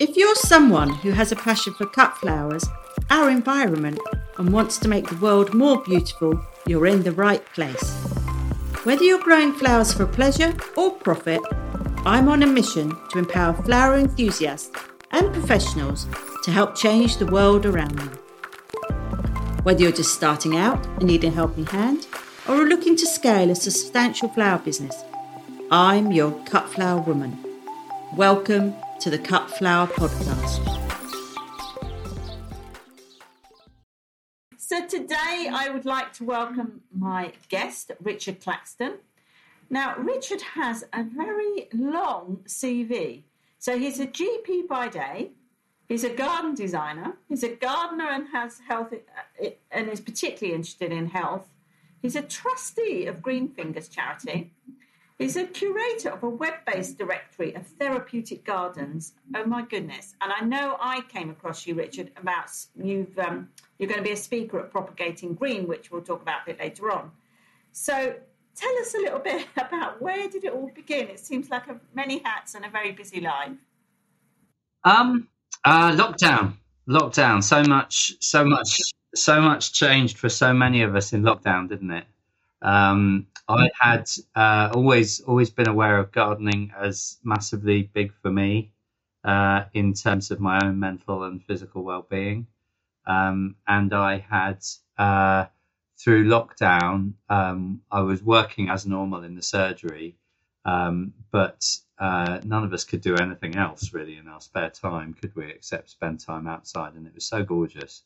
If you're someone who has a passion for cut flowers, our environment, and wants to make the world more beautiful, you're in the right place. Whether you're growing flowers for pleasure or profit, I'm on a mission to empower flower enthusiasts and professionals to help change the world around them. Whether you're just starting out and need a helping hand, or are looking to scale a substantial flower business, I'm your cut flower woman. Welcome to the Cut Flower Podcast. So, today I would like to welcome my guest, Richard Claxton. Now, Richard has a very long CV. So, he's a GP by day, he's a garden designer, he's a gardener and has health uh, and is particularly interested in health. He's a trustee of Greenfingers charity. He's a curator of a web based directory of therapeutic gardens. Oh my goodness. And I know I came across you, Richard, about you've, um, you're going to be a speaker at Propagating Green, which we'll talk about a bit later on. So tell us a little bit about where did it all begin? It seems like a, many hats and a very busy life. Um, uh, lockdown, lockdown. So much, so much, so much changed for so many of us in lockdown, didn't it? Um, I had uh, always always been aware of gardening as massively big for me uh, in terms of my own mental and physical well being, um, and I had uh, through lockdown um, I was working as normal in the surgery, um, but uh, none of us could do anything else really in our spare time, could we? Except spend time outside, and it was so gorgeous.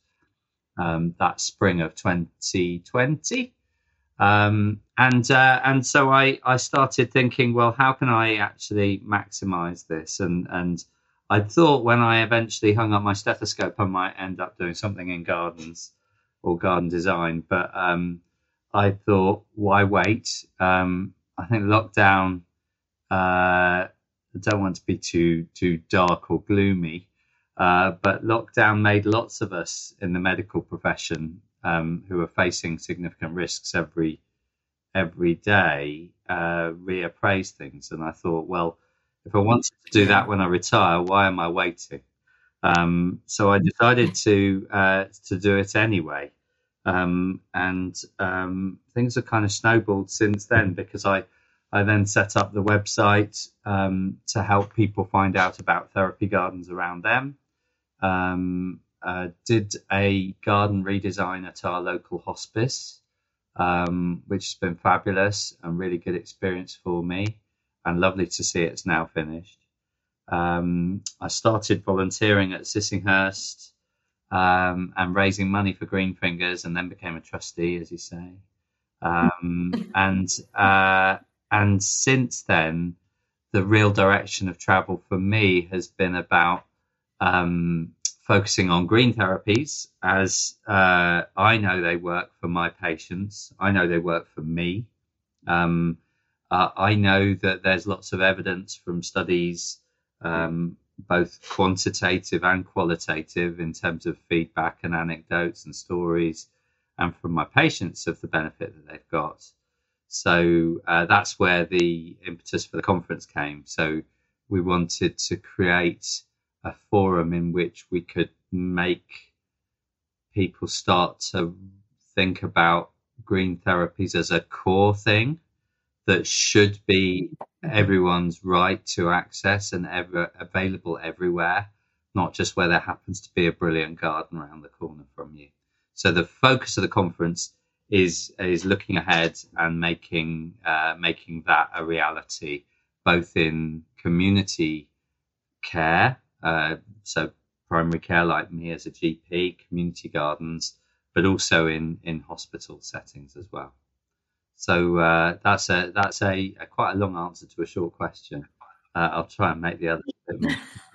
Um, that spring of 2020 um, and uh, and so I, I started thinking, well, how can I actually maximize this? And and I thought when I eventually hung up my stethoscope, I might end up doing something in gardens or garden design. But um, I thought, why wait? Um, I think lockdown. Uh, I don't want to be too too dark or gloomy, uh, but lockdown made lots of us in the medical profession um, who are facing significant risks every every day uh, reappraise things. And I thought, well, if I wanted to do that when I retire, why am I waiting? Um, so I decided to uh, to do it anyway, um, and um, things have kind of snowballed since then because I I then set up the website um, to help people find out about therapy gardens around them. Uh, did a garden redesign at our local hospice, um, which has been fabulous and really good experience for me, and lovely to see it's now finished. Um, I started volunteering at Sissinghurst um, and raising money for Greenfingers, and then became a trustee, as you say. Um, and uh, and since then, the real direction of travel for me has been about um, focusing on green therapies as uh, I know they work for my patients. I know they work for me. Um, uh, I know that there's lots of evidence from studies, um, both quantitative and qualitative, in terms of feedback and anecdotes and stories, and from my patients of the benefit that they've got. So uh, that's where the impetus for the conference came. So we wanted to create a forum in which we could make people start to think about green therapies as a core thing that should be everyone's right to access and ever available everywhere, not just where there happens to be a brilliant garden around the corner from you. So the focus of the conference is is looking ahead and making uh, making that a reality, both in community care uh, so primary care, like me as a GP, community gardens, but also in in hospital settings as well. So uh, that's a that's a, a, quite a long answer to a short question. Uh, I'll try and make the other bit more.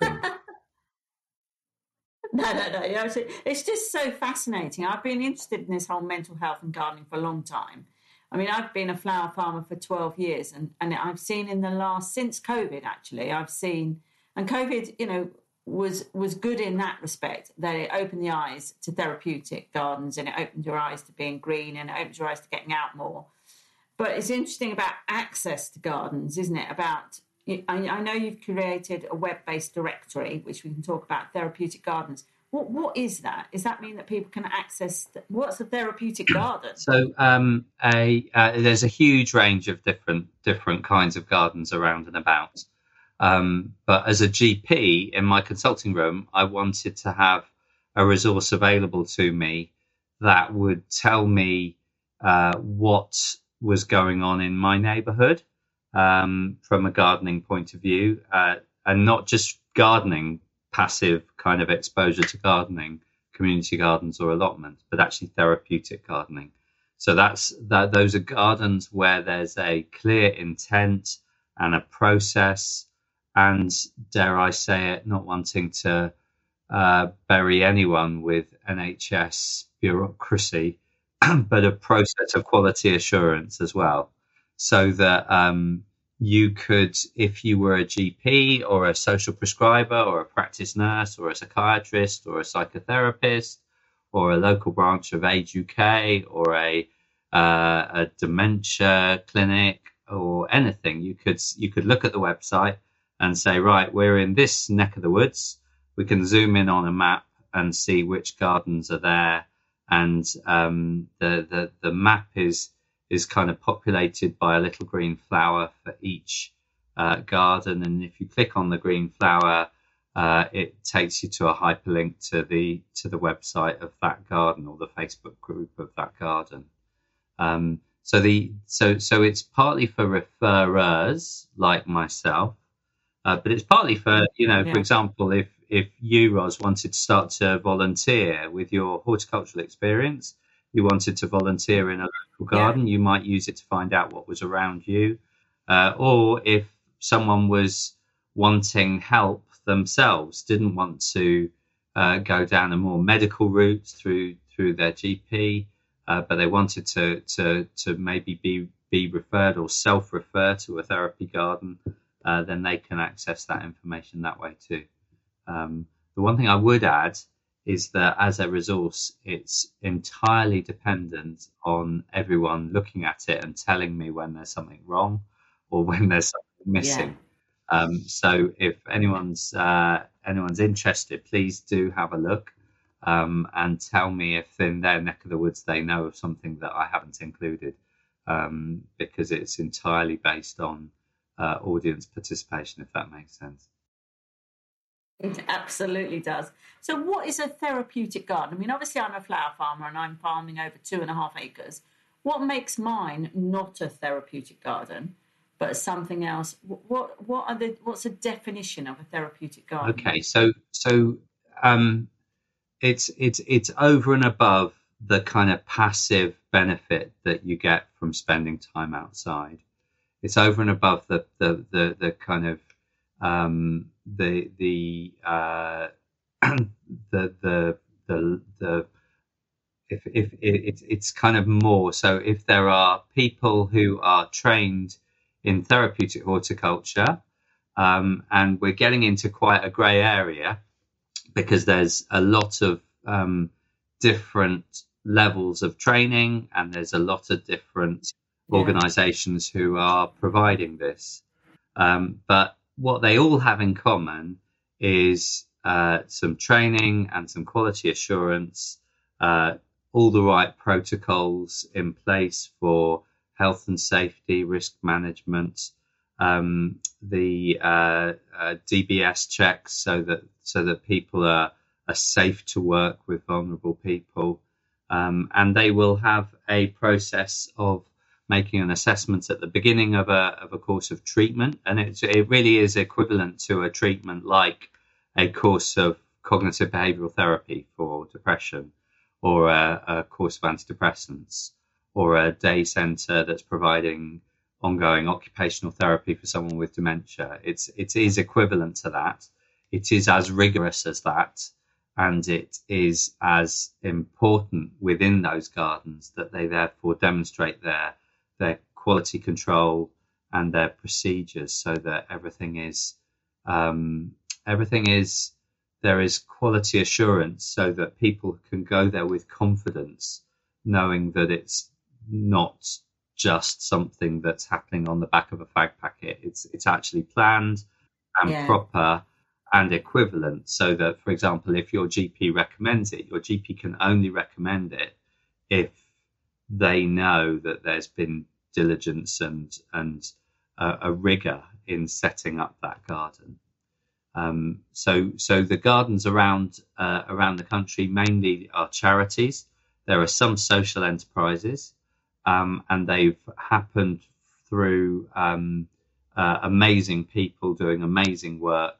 no, no, no. It's just so fascinating. I've been interested in this whole mental health and gardening for a long time. I mean, I've been a flower farmer for 12 years, and, and I've seen in the last, since COVID actually, I've seen, and COVID, you know, was was good in that respect that it opened the eyes to therapeutic gardens and it opened your eyes to being green and it opened your eyes to getting out more but it's interesting about access to gardens isn't it about I, I know you've created a web-based directory, which we can talk about, therapeutic gardens. What what is that? Does that mean that people can access? What's a therapeutic garden? So, um, a uh, there's a huge range of different different kinds of gardens around and about. Um, but as a GP in my consulting room, I wanted to have a resource available to me that would tell me uh, what was going on in my neighborhood um, from a gardening point of view, uh, and not just gardening, passive kind of exposure to gardening, community gardens or allotments, but actually therapeutic gardening. So that's that. Those are gardens where there's a clear intent and a process and dare I say it, not wanting to uh, bury anyone with NHS bureaucracy, but a process of quality assurance as well, so that um, you could, if you were a GP or a social prescriber or a practice nurse or a psychiatrist or a psychotherapist or a local branch of Age UK or a uh, a dementia clinic or anything, you could you could look at the website and say, right, we're in this neck of the woods. We can zoom in on a map and see which gardens are there. And um, the, the, the map is, is kind of populated by a little green flower for each uh, garden. And if you click on the green flower, uh, it takes you to a hyperlink to the to the website of that garden or the Facebook group of that garden. Um, so the so so it's partly for referrers like myself, uh, but it's partly for, you know, yeah. for example, if, if you, Roz, wanted to start to volunteer with your horticultural experience, you wanted to volunteer in a local garden, yeah. you might use it to find out what was around you. Uh, or if someone was wanting help themselves, didn't want to uh, go down a more medical route through through their GP, uh, but they wanted to to to maybe be be referred or self refer to a therapy garden, uh, then they can access that information that way too. Um, the one thing I would add is that as a resource, it's entirely dependent on everyone looking at it and telling me when there's something wrong or when there's something missing. Yeah. Um, so if anyone's uh, anyone's interested, please do have a look um, and tell me if in their neck of the woods they know of something that I haven't included, um, because it's entirely based on uh, audience participation, if that makes sense. It absolutely does. So, what is a therapeutic garden? I mean, obviously, I'm a flower farmer and I'm farming over two and a half acres. What makes mine not a therapeutic garden, but something else? What what are the what's the definition of a therapeutic garden? Okay, so so um, it's it's it's over and above the kind of passive benefit that you get from spending time outside it's over and above the the the, the kind of um, the the, uh, the the the the if if it, it's kind of more. So if there are people who are trained in therapeutic horticulture um, and we're getting into quite a grey area because there's a lot of um, different levels of training and there's a lot of different organizations who are providing this. Um, but what they all have in common is uh, some training and some quality assurance, uh, all the right protocols in place for health and safety, risk management, um, the uh, uh DBS checks, so that so that people are, are safe to work with vulnerable people, um, and they will have a process of making an assessment at the beginning of a, of a course of treatment. And it, it really is equivalent to a treatment like a course of cognitive behavioral therapy for depression or a, a course of antidepressants or a day center that's providing ongoing occupational therapy for someone with dementia. It's, it is equivalent to that. It is as rigorous as that. And it is as important within those gardens that they therefore demonstrate their their quality control and their procedures so that everything is um, everything is there is quality assurance so that people can go there with confidence knowing that it's not just something that's happening on the back of a fag packet. It's it's actually planned and Yeah. proper and equivalent. So that, for example, if your GP recommends it, your GP can only recommend it if they know that there's been diligence and and uh, a rigor in setting up that garden. Um, so so the gardens around uh, around the country mainly are charities. There are some social enterprises, um, and they've happened through um, uh, amazing people doing amazing work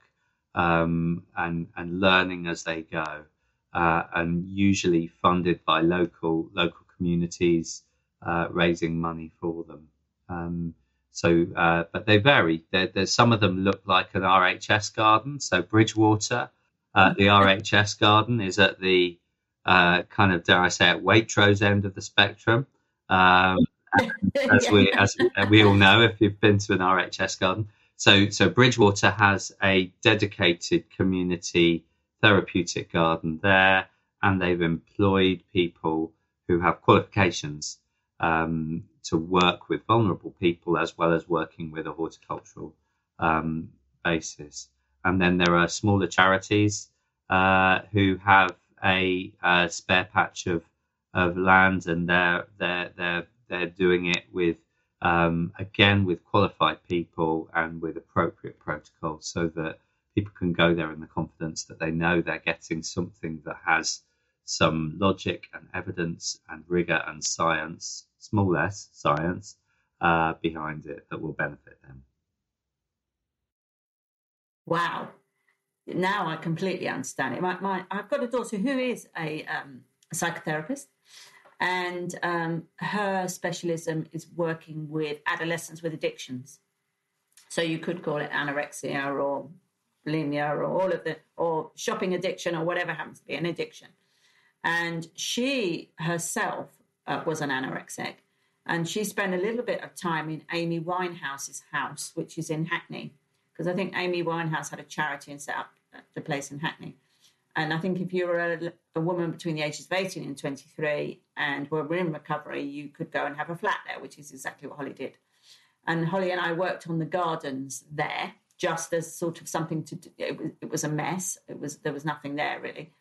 um, and and learning as they go, uh, and usually funded by local local communities uh, raising money for them. Um, so, uh, but they vary. There, there's some of them look like an RHS garden. So Bridgewater, uh, the RHS garden is at the uh, kind of dare I say it Waitrose end of the spectrum. Um, as we as we all know if you've been to an RHS garden. So so Bridgewater has a dedicated community therapeutic garden there, and they've employed people who have qualifications um, to work with vulnerable people as well as working with a horticultural um, basis. And then there are smaller charities uh, who have a, uh spare patch of of land, and they're they're they're they're doing it with um, again with qualified people and with appropriate protocols, so that people can go there in the confidence that they know they're getting something that has some logic and evidence and rigor and science, small s science, uh, behind it that will benefit them. Wow. Now I completely understand it. My, my, I've got a daughter who is a, um, a psychotherapist, and um, her specialism is working with adolescents with addictions. So you could call it anorexia or bulimia or all of the, or shopping addiction or whatever happens to be an addiction. And she herself uh, was an anorexic, and she spent a little bit of time in Amy Winehouse's house, which is in Hackney because I think Amy Winehouse had a charity and set up the place in Hackney. And I think if you were a, a, woman between the ages of 18 and 23 and were in recovery, you could go and have a flat there, which is exactly what Holly did. And Holly and I worked on the gardens there just as sort of something to do. It was, it was a mess. It was there was nothing there really,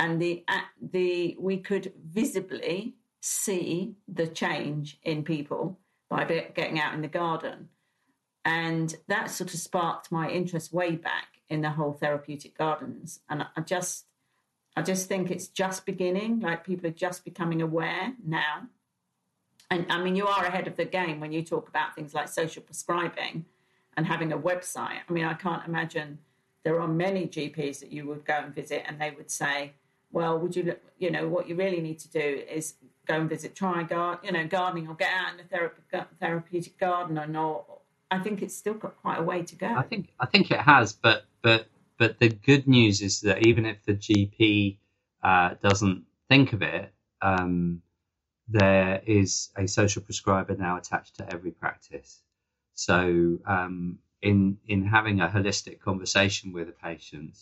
and the uh, the we could visibly see the change in people by getting out in the garden. And that sort of sparked my interest way back in the whole therapeutic gardens. And i just i just think it's just beginning like people are just becoming aware now. And i mean you are ahead of the game when you talk about things like social prescribing and having a website. I mean i can't imagine there are many gps that you would go and visit and they would say well would you you know what you really need to do is go and visit try garden you know gardening or get out in the thera- therapeutic garden or not I think it's still got quite a way to go. I think I think it has, but but but the good news is that even if the GP uh, doesn't think of it, um, there is a social prescriber now attached to every practice. So um, in in having a holistic conversation with a patient,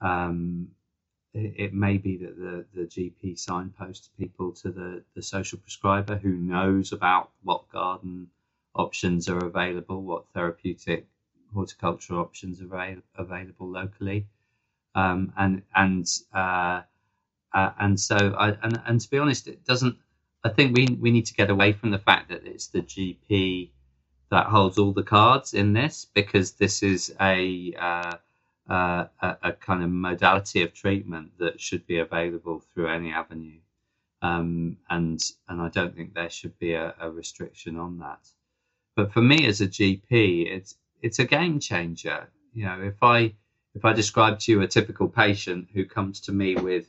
um, it, may be that the, the GP signposts people to the, the social prescriber who knows about what garden options are available, what therapeutic horticultural options are avail- available locally, um, and and uh, uh, and so I, and and to be honest, it doesn't. I think we we need to get away from the fact that it's the GP that holds all the cards in this because this is a uh, a, a, kind of modality of treatment that should be available through any avenue, um, and and I don't think there should be a, a restriction on that. But for me as a GP, it's it's a game changer. You know, if I if I describe to you a typical patient who comes to me with,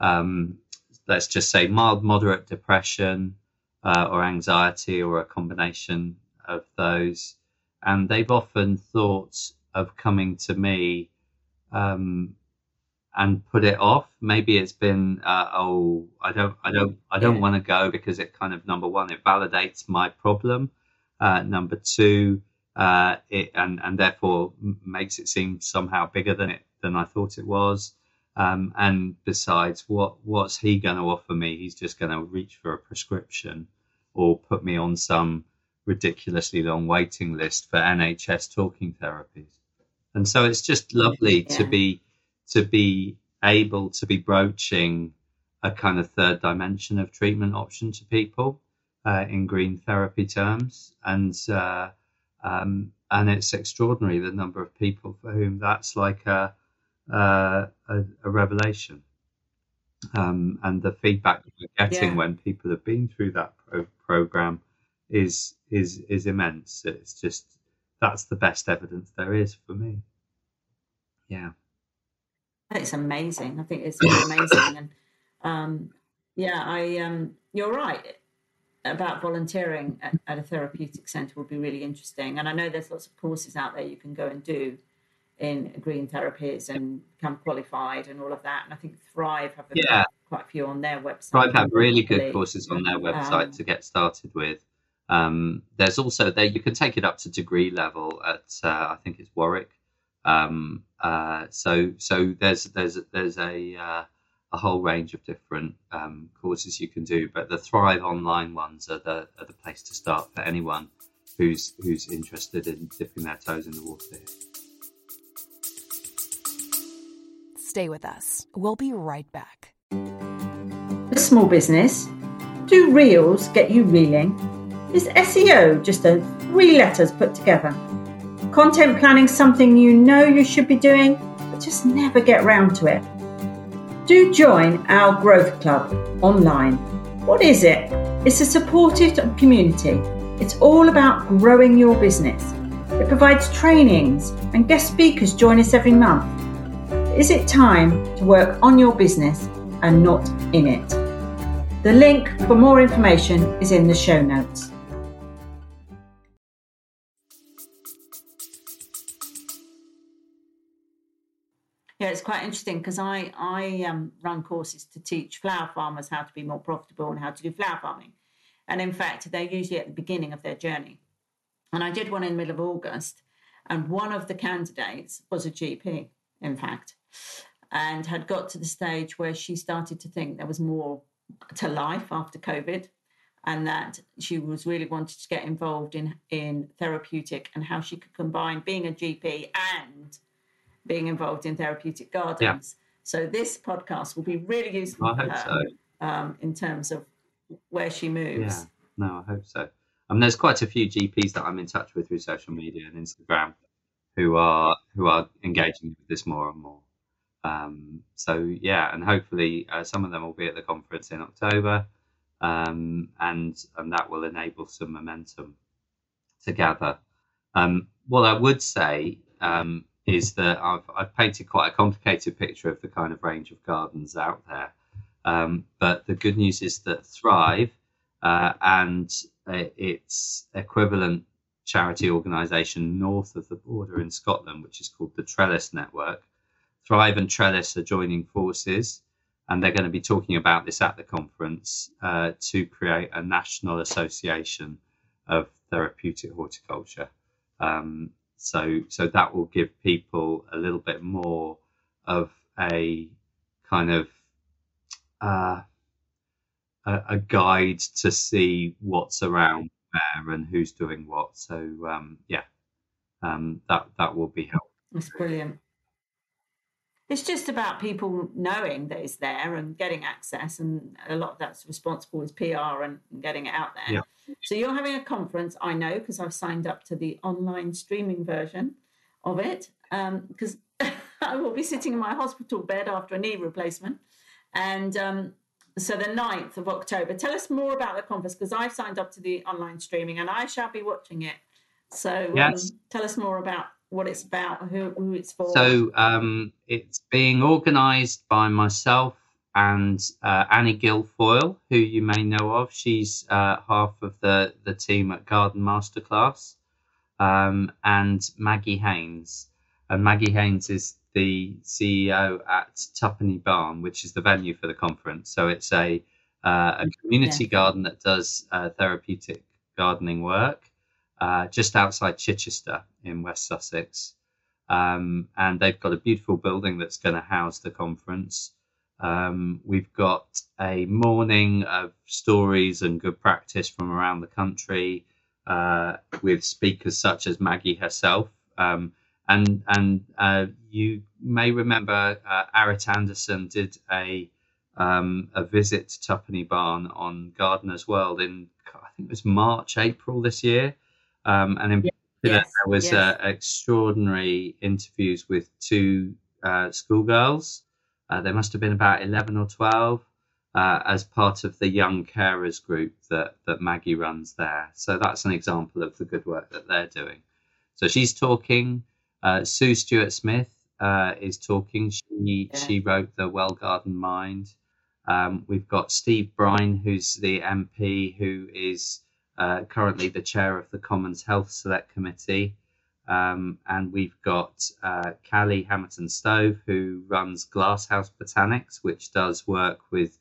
um, let's just say, mild, moderate depression uh, or anxiety or a combination of those, and they've often thought of coming to me um, and put it off. Maybe it's been, uh, oh, I don't, I don't, I don't yeah. want to go because it kind of number one, it validates my problem. Uh, number two, uh, it and and therefore makes it seem somehow bigger than it than I thought it was. Um, and besides, what what's he going to offer me? He's just going to reach for a prescription. or put me on some ridiculously long waiting list for NHS talking therapies. And so it's just lovely yeah. to be to be able to be broaching a kind of third dimension of treatment option to people uh, in green therapy terms, and uh, um, and it's extraordinary the number of people for whom that's like a uh, a, a, revelation. Um, and the feedback we're getting yeah. when people have been through that pro- program is is is immense. It's just that's the best evidence there is for me. Yeah, it's amazing. I think it's amazing, and um, yeah, I um, you're right about volunteering at, at a therapeutic centre would be really interesting. And I know there's lots of courses out there you can go and do in green therapies and become qualified and all of that. And I think Thrive have yeah. quite a few on their website. Thrive have really good courses on their website um, to get started with. Um, there's also there you can take it up to degree level at uh, I think it's Warwick. Um, uh, so so there's there's there's a uh, a whole range of different um, courses you can do, but the Thrive online ones are the are the place to start for anyone who's who's interested in dipping their toes in the water. Stay with us. We'll be right back. A small business. Do reels get you reeling? Is SEO just a three letters put together? Content planning something you know you should be doing, but just never get round to it? Do join our Growth Club online. What is it? It's a supported community. It's all about growing your business. It provides trainings and guest speakers join us every month. Is it time to work on your business and not in it? The link for more information is in the show notes. It's quite interesting because I I um, run courses to teach flower farmers how to be more profitable and how to do flower farming, and in fact they're usually at the beginning of their journey. And I did one in the middle of August, and one of the candidates was a GP, in fact, and had got to the stage where she started to think there was more to life after COVID and that she was really wanted to get involved in in therapeutic and how she could combine being a GP and being involved in therapeutic gardens. Yeah. So this podcast will be really useful I hope her, so. um, in terms of where she moves. Yeah, no, I hope so. I mean, there's quite a few GPs that I'm in touch with through social media and Instagram who are who are engaging with this more and more. Um, so yeah, and hopefully uh, some of them will be at the conference in October, um, and and that will enable some momentum to gather. Um, what I would say um, is that I've, I've painted quite a complicated picture of the kind of range of gardens out there. Um, but the good news is that Thrive uh, and uh, its equivalent charity organisation north of the border in Scotland, which is called the Trellis Network, Thrive and Trellis are joining forces, and they're going to be talking about this at the conference uh, to create a national association of therapeutic horticulture. Um, so, so that will give people a little bit more of a kind of uh, a, a, guide to see what's around there and who's doing what. So, um, yeah, um, that that will be helpful. That's brilliant. It's just about people knowing that it's there and getting access, and a lot of that's responsible is PR and getting it out there. Yeah. So you're having a conference, I know, because I've signed up to the online streaming version of it, because um, I will be sitting in my hospital bed after a knee replacement, and um, so the 9th of October. Tell us more about the conference because I've signed up to the online streaming and I shall be watching it. So um, yes. um, tell us more about what it's about, who, who it's for? So um, it's being organised by myself and uh, Annie Guilfoyle, who you may know of. She's uh, half of the, the team at Garden Masterclass, um, and Maggie Haynes. And Maggie Haynes is the CEO at Tuppenny Barn, which is the venue for the conference. So it's a uh, a community yeah. garden that does uh, therapeutic gardening work uh, just outside Chichester in West Sussex. Um, and they've got a beautiful building that's going to house the conference. Um, we've got a morning of stories and good practice from around the country uh, with speakers such as Maggie herself. Um, and and uh, you may remember uh, Arit Anderson did a um, a visit to Tuppenny Barn on Gardener's World in I think it was March April this year, um, and in particular Yes, there was yes. uh, extraordinary interviews with two uh, schoolgirls. Uh, there must have been about eleven or twelve. Uh, as part of the young carers group that, that Maggie runs there. So that's an example of the good work that they're doing. So she's talking. Uh, Sue Stuart Smith uh, is talking. She Yeah. she wrote the Well Gardened Mind. Um, we've got Steve Brine, who's the MP, who is uh, currently the chair of the Commons Health Select Committee. Um, and we've got uh, Kali Hamerton Stove, who runs Glasshouse Botanics, which does work with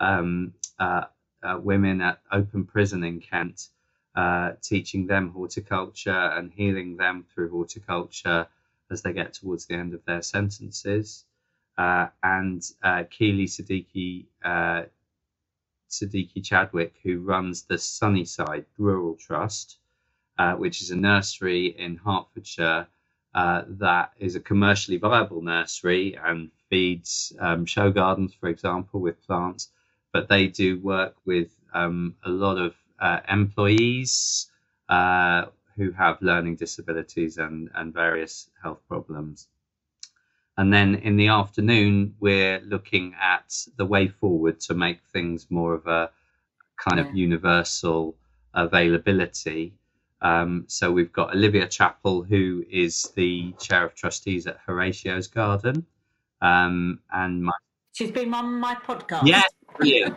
um, uh, uh, women at open prison in Kent, uh, teaching them horticulture and healing them through horticulture as they get towards the end of their sentences. Uh, and uh, Keely Siddiqui, Siddiqui Chadwick, who runs the Sunnyside Rural Trust, uh, which is a nursery in Hertfordshire uh, that is a commercially viable nursery and feeds um, show gardens, for example, with plants. But they do work with um, a lot of uh, employees uh, who have learning disabilities and, and various health problems. And then in the afternoon, we're looking at the way forward to make things more of a kind of universal availability. Um, so we've got Olivia Chappell, who is the chair of trustees at Horatio's Garden, um, and my She's been on my podcast. yeah, brilliant.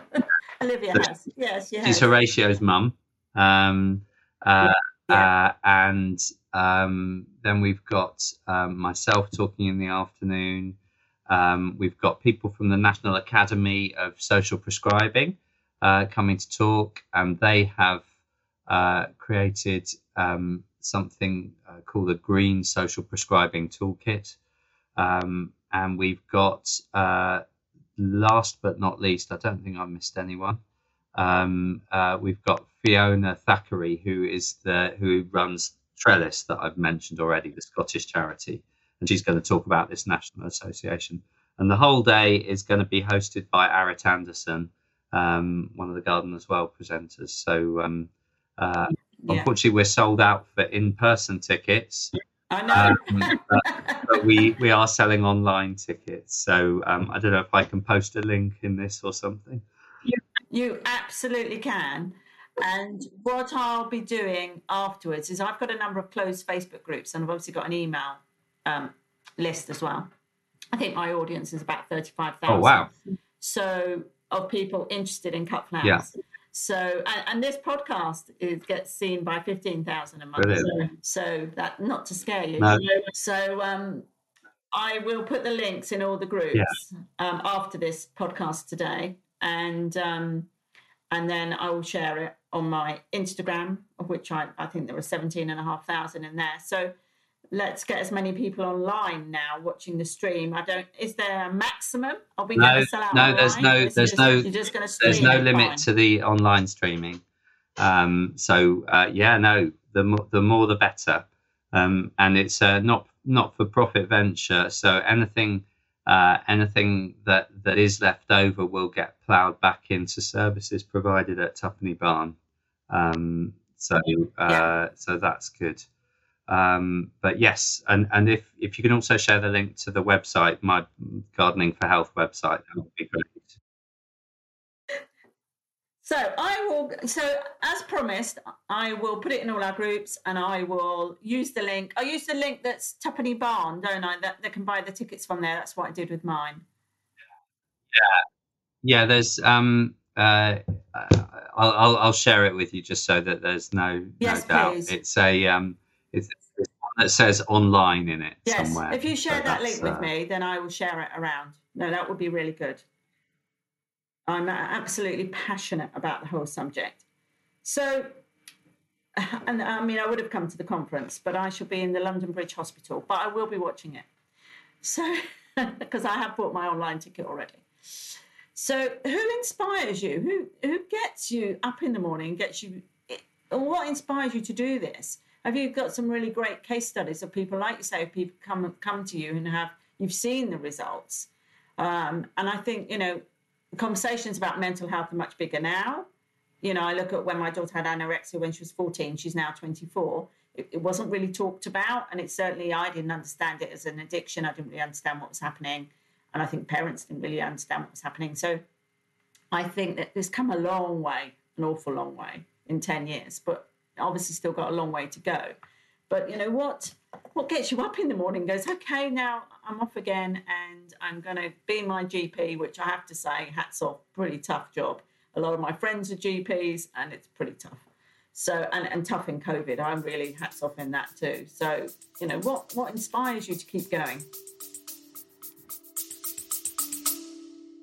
Olivia So has. Yes, she She's. Horatio's mum. Um, uh, Yeah. Uh, and um, then we've got um, myself talking in the afternoon. Um, we've got people from the National Academy of Social Prescribing uh, coming to talk, and they have uh, created um, something uh, called a Green Social Prescribing Toolkit. Um, and we've got, uh, last but not least, I don't think I missed anyone. Um, uh, we've got Fiona Thackeray, who is the who runs Trellis that I've mentioned already, the Scottish charity, and she's going to talk about this national association. And the whole day is going to be hosted by Arit Anderson, um, one of the Gardeners' World presenters. So um, uh, Yeah. unfortunately, we're sold out for in-person tickets, I know. um, but, but we we are selling online tickets. So um, I don't know if I can post a link in this or something. You absolutely can. And what I'll be doing afterwards is I've got a number of closed Facebook groups and I've obviously got an email um, list as well. I think my audience is about 35,000. Oh wow! So, of people interested in cut flowers. Yeah. So, and, and this podcast is gets seen by 15,000 a month. So, so that, not to scare you. No. So, um, I will put the links in all the groups um, after this podcast today, and um, and then I will share it on my Instagram, of which I, I think there were seventeen and a half thousand in there. So let's get as many people online now watching the stream. I don't. Is there a maximum? Are we No, going to sell out? no, there's online, no- is it there's just- no- You're just going to There's no it? limit to the online streaming. Um, so uh, yeah, no, the more, the more the better. Um, and it's a not not for profit venture. So anything uh, anything that that is left over will get ploughed back into services provided at Tuppenny Barn. Um, so uh, Yeah. so that's good. Um, but yes, and, and if, if you can also share the link to the website, my Gardening for Health website, that would be great. So I will. So as promised, I will put it in all our groups, and I will use the link. I use the link that's Tuppenny Barn, don't I? That they can buy the tickets from there. That's what I did with mine. Yeah, yeah. there's um uh I'll I'll, I'll share it with you just so that there's no Yes, no doubt. please. It's a um it's, it's one that says online in it Yes, somewhere. if you So share that link with uh, me, then I will share it around. No, that would be really good. I'm absolutely passionate about the whole subject. So, and I mean, I would have come to the conference, but I shall be in the London Bridge Hospital, but I will be watching it. So, because I have bought my online ticket already. So, who inspires you? Who who gets you up in the morning? Gets you? What inspires you to do this? Have you got some really great case studies of people like you say, people come come to you and have you've seen the results? Um, and I think you know, conversations about mental health are much bigger now. You know, I look at when my daughter had anorexia when she was 14. She's now 24 it, it wasn't really talked about. And it certainly, I didn't understand it as an addiction. I didn't really understand what was happening. And I think parents didn't really understand what was happening. So I think that it's come a long way, an awful long way in 10 years, but obviously still got a long way to go. But you know what? What gets you up in the morning goes, okay, now I'm off again and I'm going to be my GP, which I have to say, hats off, pretty tough job. A lot of my friends are GPs and it's pretty tough. So and, and tough in COVID. I'm really hats off in that too. So, you know, what what inspires you to keep going?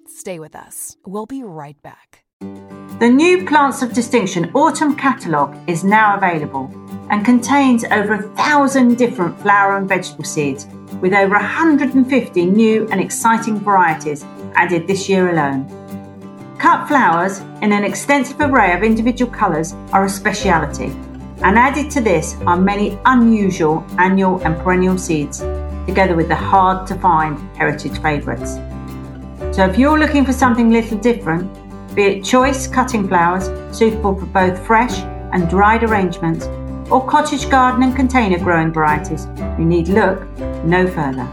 Stay with us. We'll be right back. The new Plants of Distinction Autumn Catalogue is now available and contains over a thousand different flower and vegetable seeds with over 150 new and exciting varieties added this year alone. Cut flowers in an extensive array of individual colours are a speciality, and added to this are many unusual annual and perennial seeds, together with the hard to find heritage favourites. So if you're looking for something a little different, be it choice cutting flowers suitable for both fresh and dried arrangements, or cottage garden and container growing varieties, you need look no further.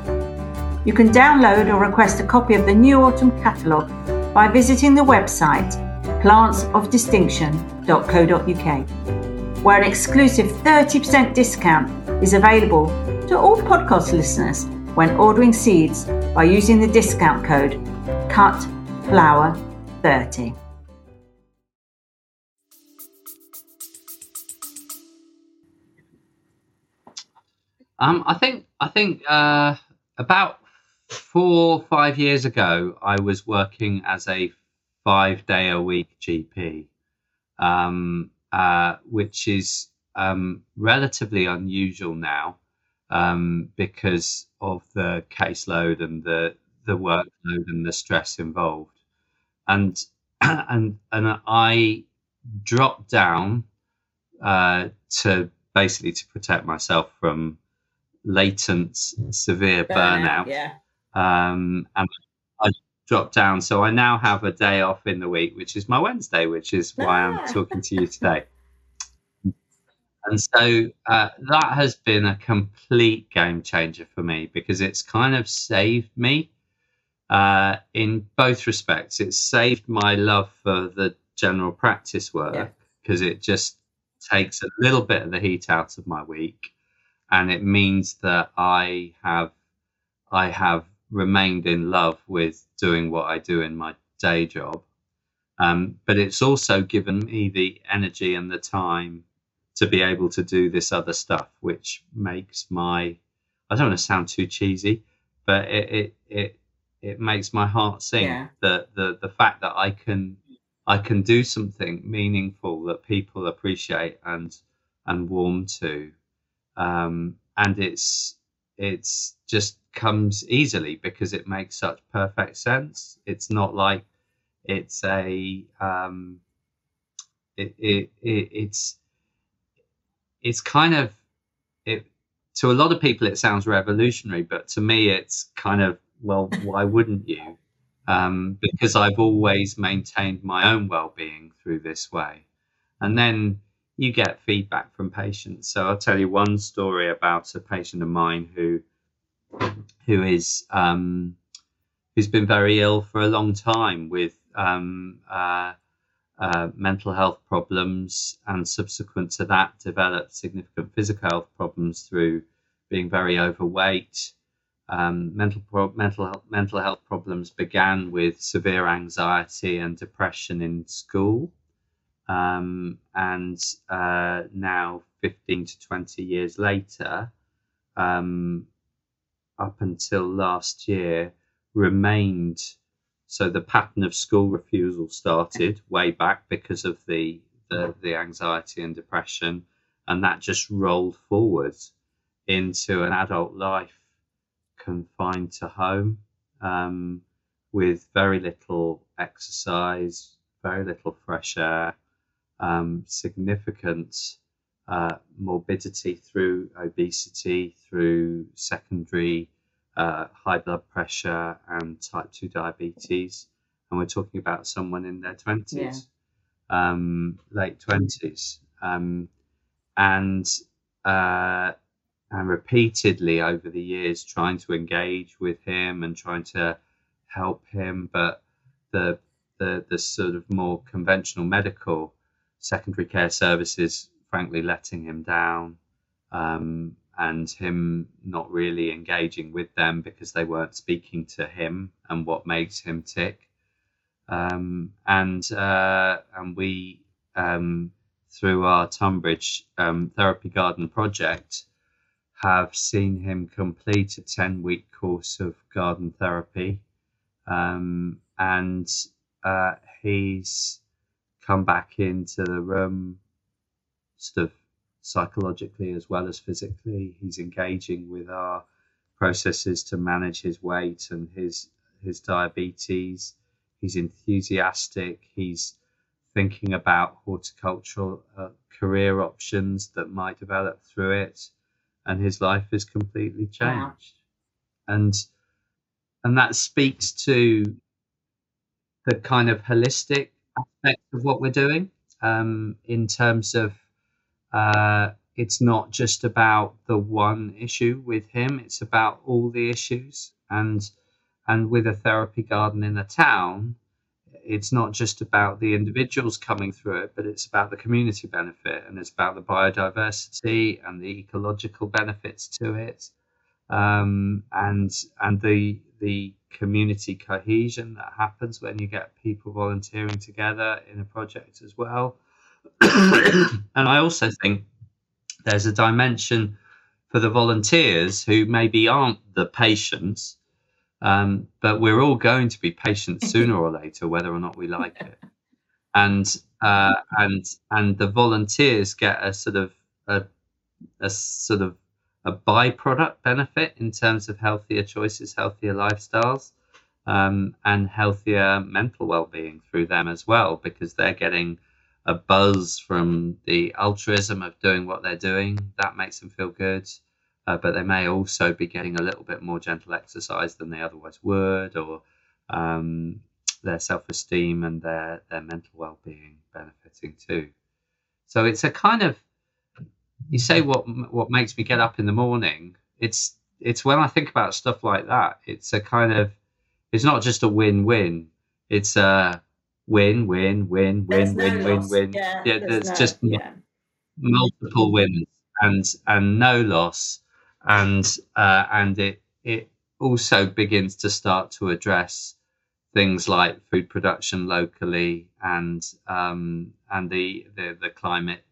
You can download or request a copy of the new autumn catalogue by visiting the website plantsofdistinction.co.uk, where an exclusive 30% discount is available to all podcast listeners when ordering seeds by using the discount code CUTFLOWER30. Um, I think I think uh, about four five years ago, I was working as a five day a week GP, um, uh, which is um, relatively unusual now um, because of the caseload and the the workload and the stress involved, and and and I dropped down uh, to basically to protect myself from latent severe burnout. burnout yeah um, and I dropped down. So I now have a day off in the week, which is my Wednesday, which is why I'm Ah. talking to you today. And so uh, that has been a complete game changer for me because it's kind of saved me uh, in both respects. It's saved my love for the general practice work because it just takes a little bit of the heat out of my week, and it means that I have I have remained in love with doing what I do in my day job. Um, but it's also given me the energy and the time to be able to do this other stuff, which makes my I don't want to sound too cheesy, but it it it, it makes my heart sing. Yeah. The the the fact that I can I can do something meaningful that people appreciate and and warm to, um, and it's it's just comes easily because it makes such perfect sense. It's not like it's a um, it, it, it it's it's kind of it to a lot of people it sounds revolutionary, but to me it's kind of well, why wouldn't you? Um, because I've always maintained my own well-being through this way, and then you get feedback from patients. So I'll tell you one story about a patient of mine who who is um, who's been very ill for a long time with um, uh, uh, mental health problems, and subsequent to that, developed significant physical health problems through being very overweight. Um, mental pro- mental health, mental health problems began with severe anxiety and depression in school, um, and uh, now, fifteen to twenty years later, um, up until last year remained so the pattern of school refusal started way back because of the the, the anxiety and depression and that just rolled forward into an adult life confined to home um, with very little exercise, very little fresh air, um, significant uh, morbidity through obesity, through secondary uh, high blood pressure and type 2 diabetes. And we're talking about someone in their 20s, yeah. um, late 20s. Um, and uh, and repeatedly over the years trying to engage with him and trying to help him, but the the the sort of more conventional medical secondary care services, frankly, letting him down, um, and him not really engaging with them because they weren't speaking to him and what makes him tick. Um, and uh, and we um, through our Tunbridge um, Therapy Garden project have seen him complete a 10 week course of garden therapy. Um, and uh, he's come back into the room sort of psychologically as well as physically. He's engaging with our processes to manage his weight and his his diabetes. He's enthusiastic. He's thinking about horticultural uh, career options that might develop through it and his life is completely changed. Wow. And and that speaks to the kind of holistic of what we're doing um, in terms of uh, it's not just about the one issue with him; it's about all the issues. And and with a therapy garden in a town, it's not just about the individuals coming through it, but it's about the community benefit and it's about the biodiversity and the ecological benefits to it, um, and and the the community cohesion that happens when you get people volunteering together in a project as well. and I also think there's a dimension for the volunteers who maybe aren't the patients um, but we're all going to be patients sooner or later, whether or not we like it. And uh, and and the volunteers get a sort of a, a sort of a byproduct benefit in terms of healthier choices, healthier lifestyles, um, and healthier mental well-being through them as well, because they're getting a buzz from the altruism of doing what they're doing. That makes them feel good uh, but they may also be getting a little bit more gentle exercise than they otherwise would, or um, their self-esteem and their their mental well-being benefiting too. So it's a kind of you say what what makes me get up in the morning. It's it's when I think about stuff like that. It's a kind of it's not just a win-win. It's a win, win, win, win, win, no win, win. Yeah, yeah there's, there's no, just yeah. multiple wins and and no loss and uh, and it it also begins to start to address things like food production locally and um, and the the, the climate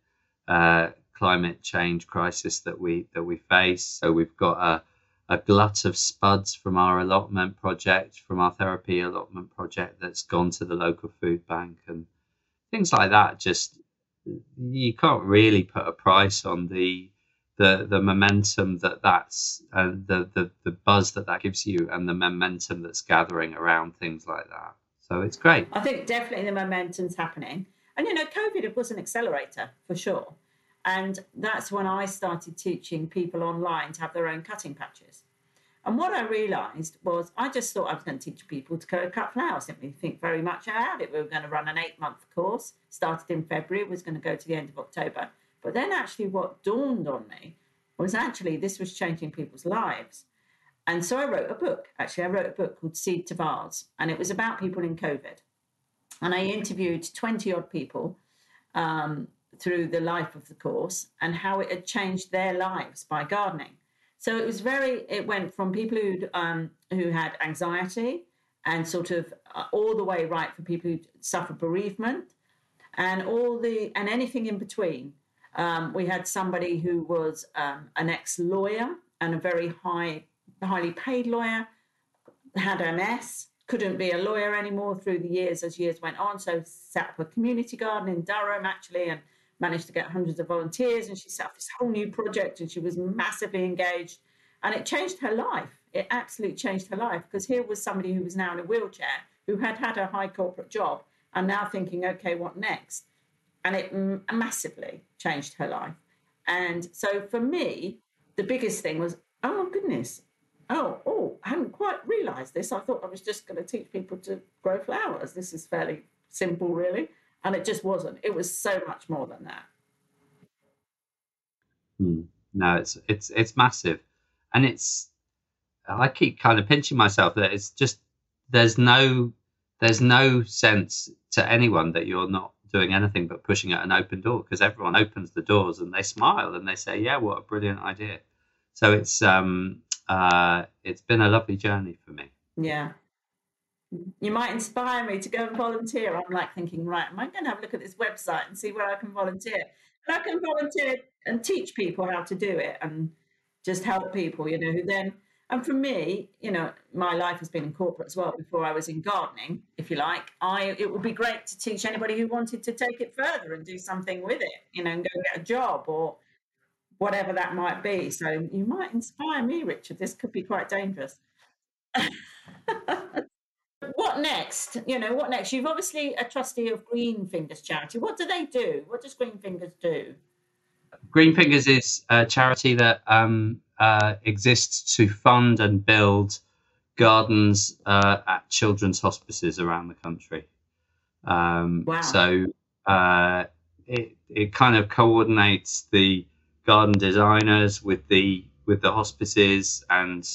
uh, climate change crisis that we that we face. So we've got a a glut of spuds from our allotment project, from our therapy allotment project that's gone to the local food bank and things like that. Just you can't really put a price on the the the momentum that that's uh, the, the the buzz that that gives you and the momentum that's gathering around things like that so it's great i think definitely the momentum's happening and you know covid was an accelerator for sure and that's when i started teaching people online to have their own cutting patches and what I realised was I just thought I was going to teach people to cut flowers. Didn't really think very much about it. We were going to run an eight month course, started in February, was going to go to the end of October. But then actually, what dawned on me was actually this was changing people's lives. And so I wrote a book. Actually, I wrote a book called Seed to Vase, and it was about people in COVID. And I interviewed 20 odd people um, through the life of the course and how it had changed their lives by gardening. So it was very, it went from people who um, who had anxiety and sort of uh, all the way right for people who suffer bereavement and all the, and anything in between. Um, we had somebody who was um, an ex lawyer and a very high, highly paid lawyer, had MS, couldn't be a lawyer anymore through the years as years went on. So set up a community garden in Durham actually and managed to get hundreds of volunteers. And she set up this whole new project and she was massively engaged. And it changed her life. It absolutely changed her life because here was somebody who was now in a wheelchair, who had had a high corporate job, and now thinking, okay, what next? And it m- massively changed her life. And so for me, the biggest thing was, oh my goodness, oh, oh, I hadn't quite realised this. I thought I was just going to teach people to grow flowers. This is fairly simple, really. And it just wasn't. It was so much more than that. Hmm. No, it's it's it's massive, and it's. I keep kind of pinching myself that it's just there's no there's no sense to anyone that you're not doing anything but pushing at an open door because everyone opens the doors and they smile and they say, "Yeah, what a brilliant idea." So it's um uh it's been a lovely journey for me. Yeah. You might inspire me to go and volunteer. I'm like thinking, right, am I going to have a look at this website and see where I can volunteer? And I can volunteer and teach people how to do it and just help people, you know, who then and for me, you know, my life has been in corporate as well. Before I was in gardening, if you like, I it would be great to teach anybody who wanted to take it further and do something with it, you know, and go get a job or whatever that might be. So you might inspire me, Richard. This could be quite dangerous. what next? You know, what next? You've obviously a trustee of Greenfingers charity. What do they do? What does Greenfingers do? Greenfingers is a charity that um, uh, exists to fund and build gardens uh, at children's hospices around the country. Um, wow. So uh, it it kind of coordinates the garden designers with the with the hospices and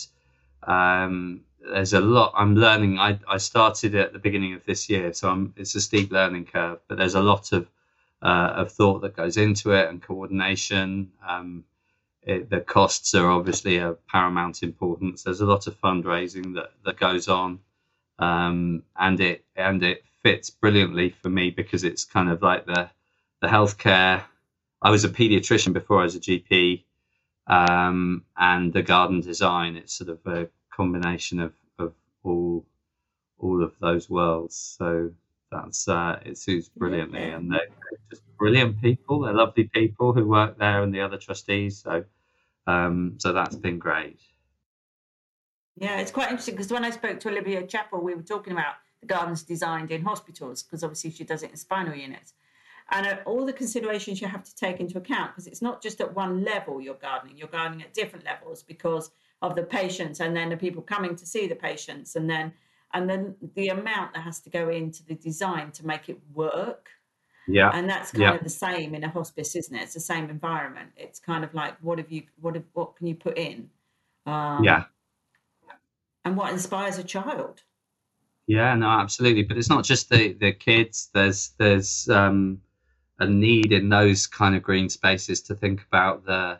um, there's a lot I'm learning. I, I started at the beginning of this year, so I'm, it's a steep learning curve, but there's a lot of uh, of thought that goes into it and coordination. Um, it, the costs are obviously of paramount importance. There's a lot of fundraising that, that goes on, um, and it and it fits brilliantly for me because it's kind of like the the healthcare. I was a pediatrician before I was a GP, um, and the garden design. It's sort of a combination of, of all all of those worlds. So that's uh, it suits brilliantly, and they're just brilliant people. They're lovely people who work there, and the other trustees. So, um, so that's been great. Yeah, it's quite interesting because when I spoke to Olivia Chapple, we were talking about the gardens designed in hospitals because obviously she does it in spinal units. And uh, all the considerations you have to take into account because it's not just at one level you're gardening, you're gardening at different levels because of the patients and then the people coming to see the patients and then and then the amount that has to go into the design to make it work. Yeah. And that's kind yeah. of the same in a hospice, isn't it? It's the same environment. It's kind of like what have you what have, what can you put in? Um, yeah. And what inspires a child? Yeah, no, absolutely. But it's not just the the kids. There's there's um, a need in those kind of green spaces to think about the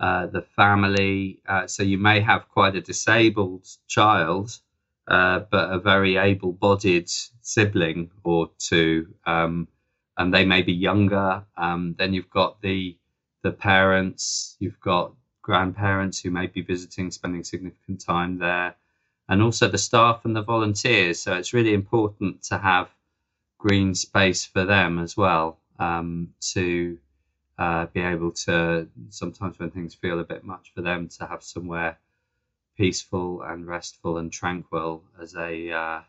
uh, the family. Uh, so you may have quite a disabled child uh, but a very able-bodied sibling or two, um, and they may be younger. Um, then you've got the the parents, you've got grandparents who may be visiting, spending significant time there, and also the staff and the volunteers. So it's really important to have green space for them as well um, to uh, be able to. Sometimes when things feel a bit much for them, to have somewhere peaceful and restful and tranquil as a uh,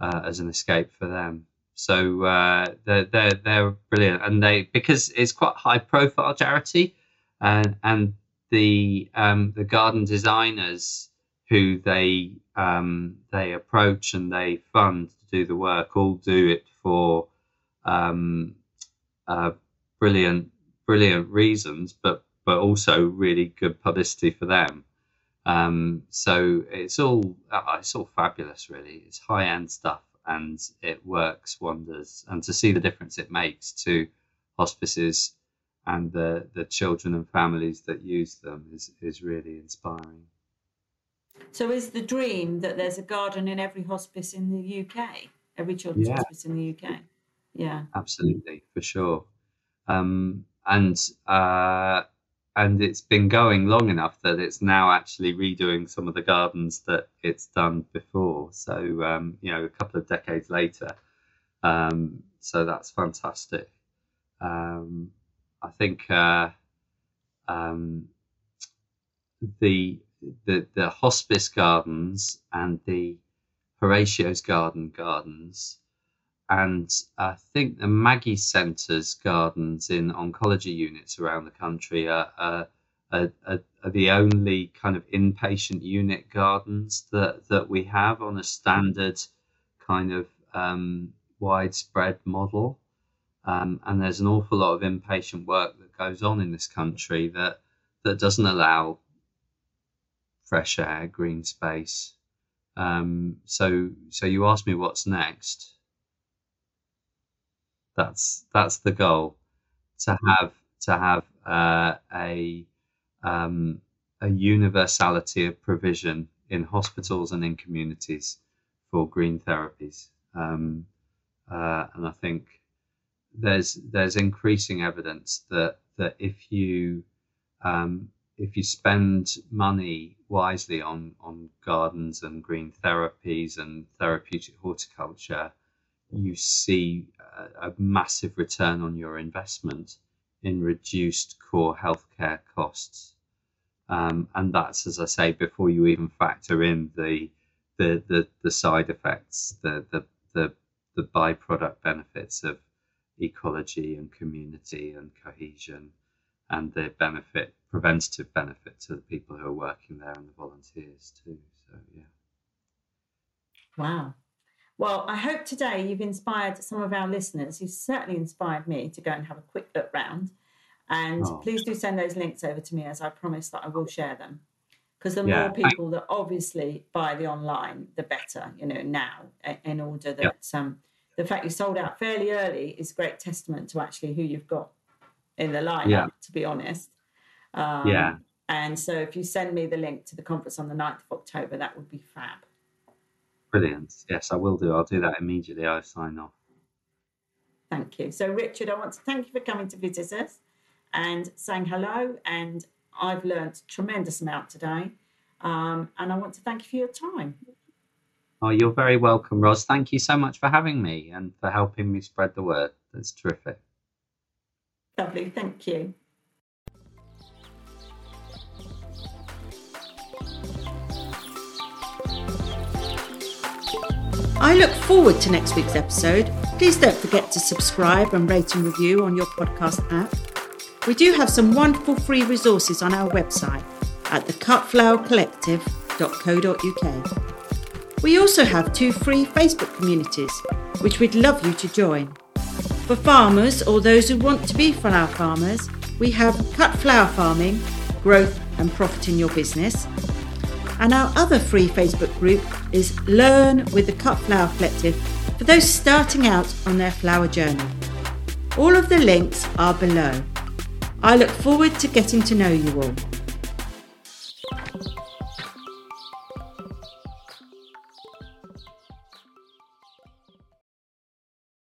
uh, as an escape for them. So uh, they're, they're they're brilliant, and they because it's quite high profile charity, and and the um, the garden designers who they um, they approach and they fund to do the work all do it for um, uh, brilliant brilliant reasons, but but also really good publicity for them. Um, so it's all uh, it's all fabulous, really. It's high end stuff, and it works wonders. And to see the difference it makes to hospices and the the children and families that use them is is really inspiring. So, is the dream that there's a garden in every hospice in the UK, every children's yeah. hospice in the UK? Yeah, absolutely, for sure. Um, and uh, and it's been going long enough that it's now actually redoing some of the gardens that it's done before. So um, you know, a couple of decades later. Um, so that's fantastic. Um, I think uh, um, the the the hospice gardens and the Horatio's Garden gardens, and I think the Maggie Centres gardens in oncology units around the country are, are, are, are the only kind of inpatient unit gardens that, that we have on a standard kind of um, widespread model. Um, and there's an awful lot of inpatient work that goes on in this country that that doesn't allow fresh air, green space. Um, so, so you ask me what's next. That's that's the goal to have to have uh, a um, a universality of provision in hospitals and in communities for green therapies. Um, uh, and I think there's there's increasing evidence that that if you um, if you spend money wisely on on gardens and green therapies and therapeutic horticulture, you see a, massive return on your investment in reduced core healthcare costs. Um, and that's, as I say, before you even factor in the the the, the side effects, the, the the the byproduct benefits of ecology and community and cohesion, and the benefit, preventative benefit to the people who are working there and the volunteers too. So yeah. Wow. Well, I hope today you've inspired some of our listeners. You've certainly inspired me to go and have a quick look round. And oh. please do send those links over to me as I promise that I will share them. Because the yeah. more people that obviously buy the online, the better, you know, now, in order that yeah. um, the fact you sold out fairly early is great testament to actually who you've got in the lineup, yeah. to be honest. Um, yeah. And so if you send me the link to the conference on the 9th of October, that would be fab. Brilliant. Yes, I will do. I'll do that immediately. I sign off. Thank you. So, Richard, I want to thank you for coming to visit us and saying hello. And I've learned a tremendous amount today. Um, and I want to thank you for your time. Oh, you're very welcome, Roz. Thank you so much for having me and for helping me spread the word. That's terrific. Lovely. Thank you. I look forward to next week's episode. Please don't forget to subscribe and rate and review on your podcast app. We do have some wonderful free resources on our website at thecutflowercollective.co.uk. We also have two free Facebook communities, which we'd love you to join. For farmers or those who want to be flower farmers, we have Cut Flower Farming, Growth and Profit in Your Business, and our other free Facebook group is Learn with the Cut Flower Collective for those starting out on their flower journey. All of the links are below. I look forward to getting to know you all.